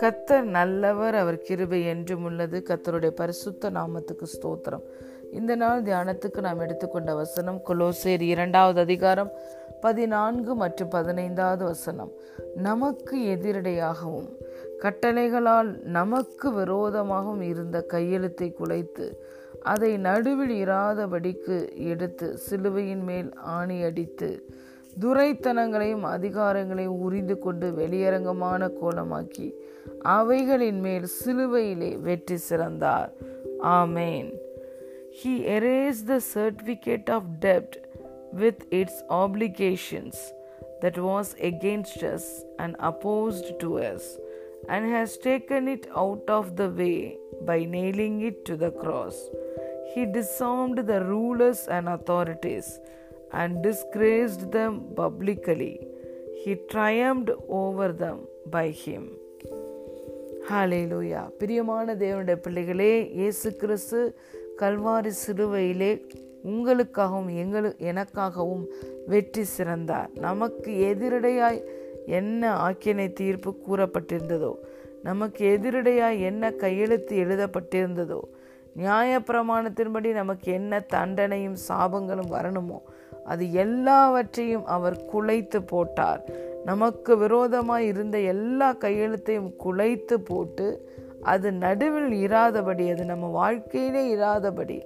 கத்தர் நல்லவர் அவர் கிருபை என்றும் உள்ளது கத்தருடைய பரிசுத்த நாமத்துக்கு ஸ்தோத்திரம் இந்த நாள் தியானத்துக்கு நாம் எடுத்துக்கொண்ட வசனம் கொலோசேர் இரண்டாவது அதிகாரம் பதினான்கு மற்றும் பதினைந்தாவது வசனம் நமக்கு எதிரடையாகவும் கட்டளைகளால் நமக்கு விரோதமாகவும் இருந்த கையெழுத்தை குலைத்து அதை நடுவில் இராதபடிக்கு எடுத்து சிலுவையின் மேல் ஆணி அடித்து துரைத்தனங்களையும் அதிகாரங்களையும் உரிந்து கொண்டு வெளியரங்கமான கோலமாக்கி அவைகளின் மேல் சிலுவையிலே வெற்றி சிறந்தார் ஆமேன் He erased the certificate of டெப்ட் with its applications that was against us and opposed to us, and has taken it out of the way by nailing it to the cross. He disarmed the rulers and authorities and and them publicly he He over over by him hallelujah பிரியமான தேவனுடைய பிள்ளைகளே இயேசு கிறிஸ்து கல்வாரி சிறுவையிலே உங்களுக்காகவும் எங்களு எனக்காகவும் வெற்றி சிறந்தார் நமக்கு எதிரடையாய் என்ன ஆக்கினை தீர்ப்பு கூறப்பட்டிருந்ததோ நமக்கு எதிரடையாய் என்ன கையெழுத்து எழுதப்பட்டிருந்ததோ நியாயப்பிரமாணத்தின்படி நமக்கு என்ன தண்டனையும் சாபங்களும் வரணுமோ அது எல்லாவற்றையும் அவர் குலைத்து போட்டார் நமக்கு விரோதமாக இருந்த எல்லா கையெழுத்தையும் குலைத்து போட்டு அது நடுவில் இராதபடி அது நம்ம வாழ்க்கையிலே இராதபடி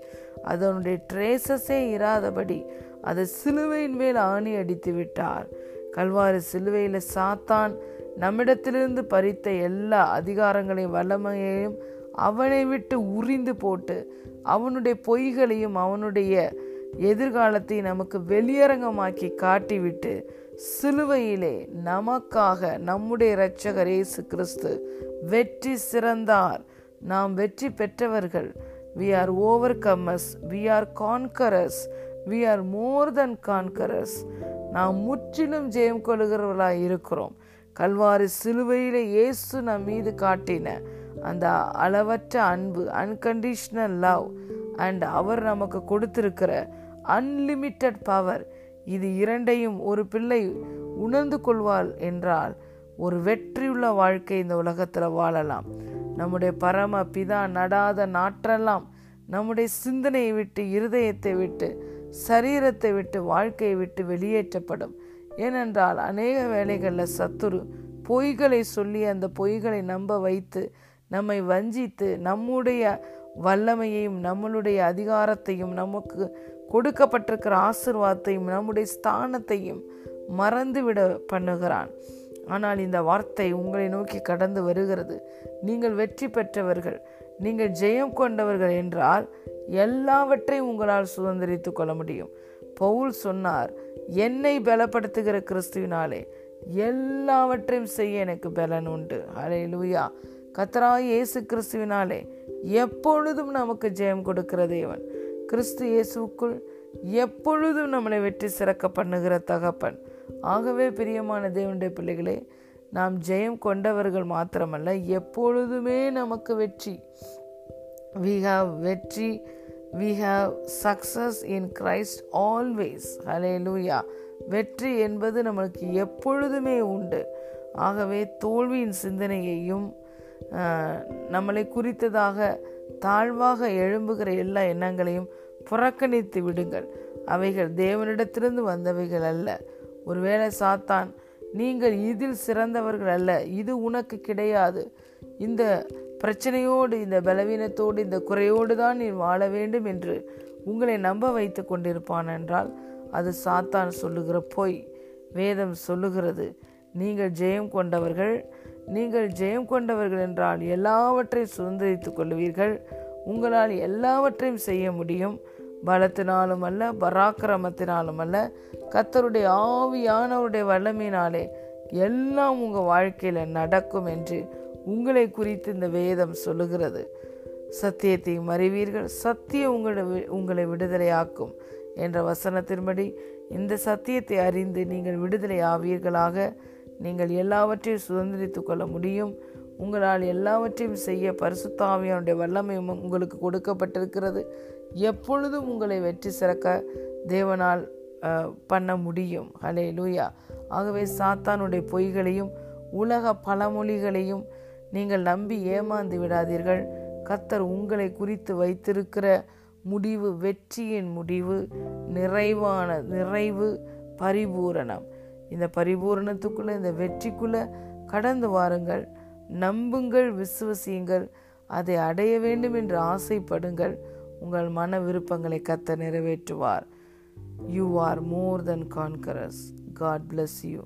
அதனுடைய ட்ரேசஸே இராதபடி அதை சிலுவையின் மேல் ஆணி அடித்து விட்டார் கல்வாறு சிலுவையில் சாத்தான் நம்மிடத்திலிருந்து பறித்த எல்லா அதிகாரங்களையும் வல்லமையையும் அவனை விட்டு உறிந்து போட்டு அவனுடைய பொய்களையும் அவனுடைய எதிர்காலத்தை நமக்கு வெளியரங்கமாக்கி காட்டிவிட்டு சிலுவையிலே நமக்காக நம்முடைய இரட்சகர் இயேசு கிறிஸ்து வெற்றி சிறந்தார் நாம் வெற்றி பெற்றவர்கள் we are overcomers we are conquerors we are more than conquerors நாம் முற்றிலும் ஜெயம் கொள்கிறவர்களாக இருக்கிறோம் கல்வாரி சிலுவையிலே இயேசு நம் மீது காட்டின அந்த அளவற்ற அன்பு அன்கண்டிஷ்னல் லவ் அண்ட் அவர் நமக்கு கொடுத்திருக்கிற அன்லிமிட்டெட் பவர் இது இரண்டையும் ஒரு பிள்ளை உணர்ந்து கொள்வாள் என்றால் ஒரு வெற்றியுள்ள வாழ்க்கை இந்த உலகத்தில் வாழலாம் நம்முடைய பரம பிதா நடாத நாற்றெல்லாம் நம்முடைய சிந்தனையை விட்டு இருதயத்தை விட்டு சரீரத்தை விட்டு வாழ்க்கையை விட்டு வெளியேற்றப்படும் ஏனென்றால் அநேக வேலைகளில் சத்துரு பொய்களை சொல்லி அந்த பொய்களை நம்ப வைத்து நம்மை வஞ்சித்து நம்முடைய வல்லமையையும் நம்மளுடைய அதிகாரத்தையும் நமக்கு கொடுக்கப்பட்டிருக்கிற ஆசிர்வாதத்தையும் நம்முடைய ஸ்தானத்தையும் மறந்துவிட பண்ணுகிறான் ஆனால் இந்த வார்த்தை உங்களை நோக்கி கடந்து வருகிறது நீங்கள் வெற்றி பெற்றவர்கள் நீங்கள் ஜெயம் கொண்டவர்கள் என்றால் எல்லாவற்றையும் உங்களால் சுதந்திரித்து கொள்ள முடியும் பவுல் சொன்னார் என்னை பலப்படுத்துகிற கிறிஸ்துவினாலே எல்லாவற்றையும் செய்ய எனக்கு பலன் உண்டு அலை லூயா கத்தராய் இயேசு கிறிஸ்துவினாலே எப்பொழுதும் நமக்கு ஜெயம் கொடுக்கிற தேவன் கிறிஸ்து இயேசுக்குள் எப்பொழுதும் நம்மளை வெற்றி சிறக்க பண்ணுகிற தகப்பன் ஆகவே பிரியமான தேவனுடைய பிள்ளைகளே நாம் ஜெயம் கொண்டவர்கள் மாத்திரமல்ல எப்பொழுதுமே நமக்கு வெற்றி வி ஹாவ் வெற்றி we have success in Christ always hallelujah வெற்றி என்பது நம்மளுக்கு எப்பொழுதுமே உண்டு ஆகவே தோல்வியின் சிந்தனையையும் நம்மளை குறித்ததாக தாழ்வாக எழும்புகிற எல்லா எண்ணங்களையும் புறக்கணித்து விடுங்கள் அவைகள் தேவனிடத்திலிருந்து வந்தவைகள் அல்ல ஒருவேளை சாத்தான் நீங்கள் இதில் சிறந்தவர்கள் அல்ல இது உனக்கு கிடையாது இந்த பிரச்சனையோடு இந்த பலவீனத்தோடு இந்த குறையோடு தான் நீ வாழ வேண்டும் என்று உங்களை நம்ப வைத்து கொண்டிருப்பான் என்றால் அது சாத்தான் சொல்லுகிற பொய் வேதம் சொல்லுகிறது நீங்கள் ஜெயம் கொண்டவர்கள் நீங்கள் ஜெயம் கொண்டவர்கள் என்றால் எல்லாவற்றையும் சுதந்திரித்துக் கொள்வீர்கள் உங்களால் எல்லாவற்றையும் செய்ய முடியும் பலத்தினாலும் அல்ல பராக்கிரமத்தினாலும் அல்ல கத்தருடைய ஆவியானவருடைய வல்லமையினாலே எல்லாம் உங்கள் வாழ்க்கையில் நடக்கும் என்று உங்களை குறித்து இந்த வேதம் சொல்லுகிறது சத்தியத்தை அறிவீர்கள் சத்தியம் உங்களை உங்களை விடுதலையாக்கும் என்ற வசனத்தின்படி இந்த சத்தியத்தை அறிந்து நீங்கள் விடுதலை ஆவீர்களாக நீங்கள் எல்லாவற்றையும் சுதந்திரித்து கொள்ள முடியும் உங்களால் எல்லாவற்றையும் செய்ய பரிசுத்தாவியானுடைய வல்லமை உங்களுக்கு கொடுக்கப்பட்டிருக்கிறது எப்பொழுதும் உங்களை வெற்றி சிறக்க தேவனால் பண்ண முடியும் ஹலே லூயா ஆகவே சாத்தானுடைய பொய்களையும் உலக பழமொழிகளையும் நீங்கள் நம்பி ஏமாந்து விடாதீர்கள் கத்தர் உங்களை குறித்து வைத்திருக்கிற முடிவு வெற்றியின் முடிவு நிறைவான நிறைவு பரிபூரணம் இந்த பரிபூரணத்துக்குள்ளே இந்த வெற்றிக்குள்ளே கடந்து வாருங்கள் நம்புங்கள் விசுவசியுங்கள் அதை அடைய வேண்டும் என்று ஆசைப்படுங்கள் உங்கள் மன விருப்பங்களை கத்த நிறைவேற்றுவார் you are more than conquerors God bless you